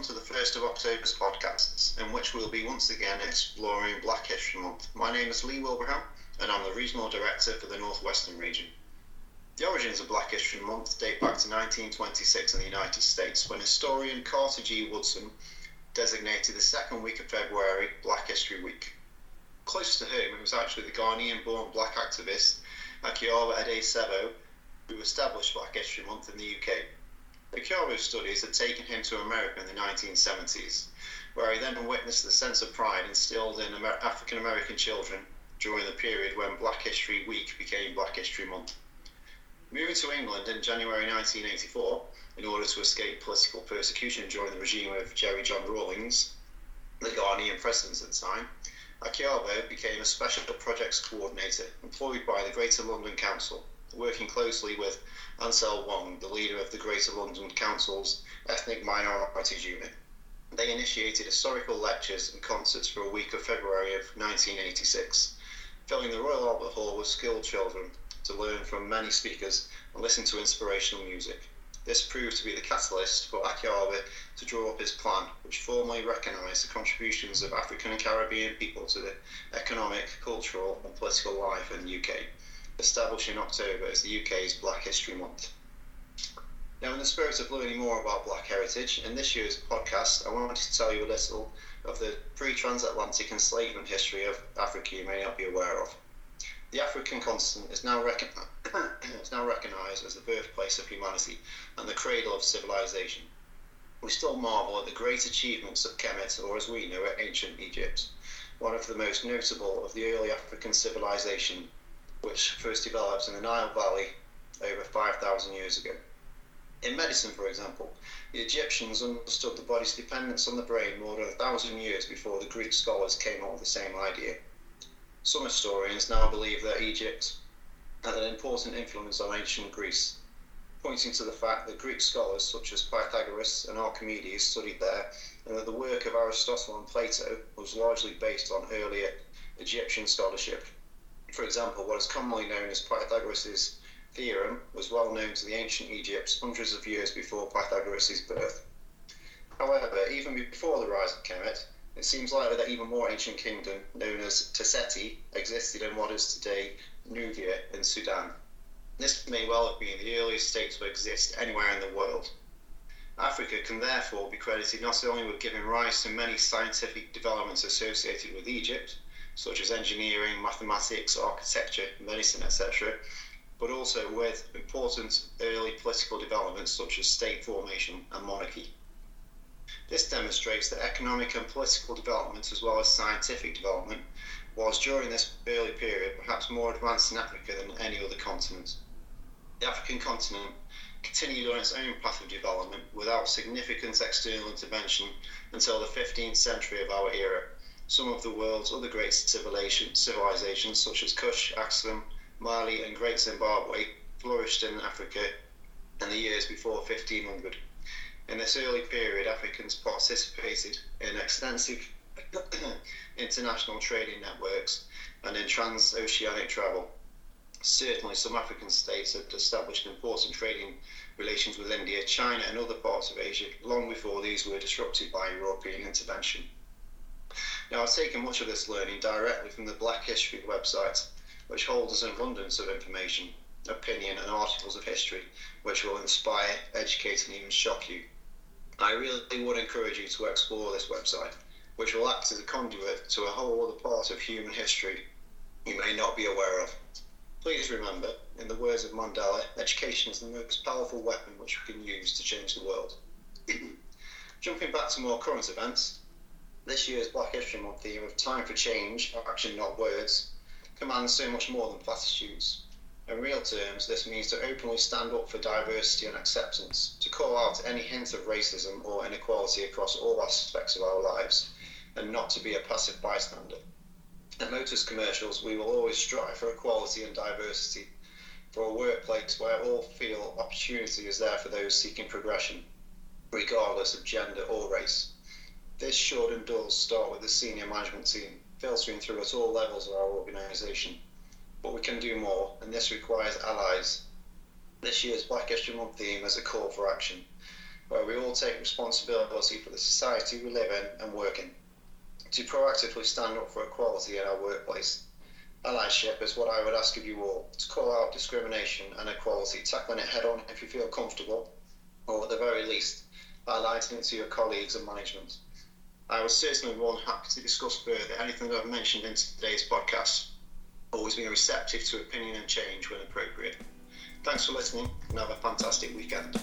welcome to the 1st of October's podcast, in which we'll be once again exploring Black History Month. My name is Lee Wilbraham, and I'm the Regional Director for the Northwestern Region. The origins of Black History Month date back to 1926 in the United States, when historian Carter G. Woodson designated the second week of February Black History Week. Close to home, it was actually the Ghanaian born black activist Akyaaba Addai-Sebo who established Black History Month in the UK. Akyaaba's studies had taken him to America in the 1970s, where he then witnessed the sense of pride instilled in Amer- African American children during the period when Black History Week became Black History Month. Moving to England in January 1984 in order to escape political persecution during the regime of Jerry John Rawlings, the Ghanaian president at the time, Akyaaba became a special projects coordinator employed by the Greater London Council working closely with Ansel Wong, the leader of the Greater London Council's Ethnic Minorities Unit. They initiated historical lectures and concerts for a week of February of 1986, filling the Royal Albert Hall with skilled children to learn from many speakers and listen to inspirational music. This proved to be the catalyst for Akyaaba to draw up his plan, which formally recognised the contributions of African and Caribbean people to the economic, cultural, and political life in the UK established in October as the UK's Black History Month. Now, in the spirit of learning more about Black heritage, in this year's podcast, I wanted to tell you a little of the pre transatlantic enslavement history of Africa you may not be aware of. The African continent is now, is now recognised as the birthplace of humanity and the cradle of civilization. We still marvel at the great achievements of Kemet, or as we know it, ancient Egypt, one of the most notable of the early African civilization which first developed in the Nile Valley over 5,000 years ago. In medicine, for example, the Egyptians understood the body's dependence on the brain more than a thousand years before the Greek scholars came up with the same idea. Some historians now believe that Egypt had an important influence on ancient Greece, pointing to the fact that Greek scholars such as Pythagoras and Archimedes studied there, and that the work of Aristotle and Plato was largely based on earlier Egyptian scholarship for example, what is commonly known as Pythagoras' theorem was well known to the ancient Egypts hundreds of years before Pythagoras' birth. However, even before the rise of Kemet, it seems likely that even more ancient kingdom, known as Taseti, existed in what is today Nubia in Sudan. This may well have been the earliest state to exist anywhere in the world. Africa can therefore be credited not only with giving rise to many scientific developments associated with Egypt, such as engineering, mathematics, architecture, medicine, etc., but also with important early political developments such as state formation and monarchy. This demonstrates that economic and political development, as well as scientific development, was during this early period perhaps more advanced in Africa than any other continent. The African continent continued on its own path of development without significant external intervention until the 15th century of our era, some of the world's other great civilizations, such as Kush, Axum, Mali, and Great Zimbabwe, flourished in Africa in the years before 1500. In this early period, Africans participated in extensive international trading networks and in transoceanic travel. Certainly, some African states had established important trading relations with India, China, and other parts of Asia long before these were disrupted by European intervention. Now, I've taken much of this learning directly from the Black History website, which holds an abundance of information, opinion, and articles of history which will inspire, educate, and even shock you. I really would encourage you to explore this website, which will act as a conduit to a whole other part of human history you may not be aware of. Please remember, in the words of Mandela, education is the most powerful weapon which we can use to change the world. Jumping back to more current events, this year's Black History Month theme of time for change, action not words, commands so much more than platitudes. In real terms, this means to openly stand up for diversity and acceptance, to call out any hint of racism or inequality across all aspects of our lives, and not to be a passive bystander. In Motus commercials, we will always strive for equality and diversity, for a workplace where all feel opportunity is there for those seeking progression, regardless of gender or race. This should and does start with the senior management team, filtering through at all levels of our organisation. But we can do more, and this requires allies. This year's Black History Month theme is a call for action, where we all take responsibility for the society we live in and work in. to proactively stand up for equality in our workplace. Allyship is what I would ask of you all to call out discrimination and equality, tackling it head on if you feel comfortable, or at the very least, highlighting it to your colleagues and management. I was certainly more than happy to discuss further anything I've mentioned in today's podcast. Always being receptive to opinion and change when appropriate. Thanks for listening and have a fantastic weekend.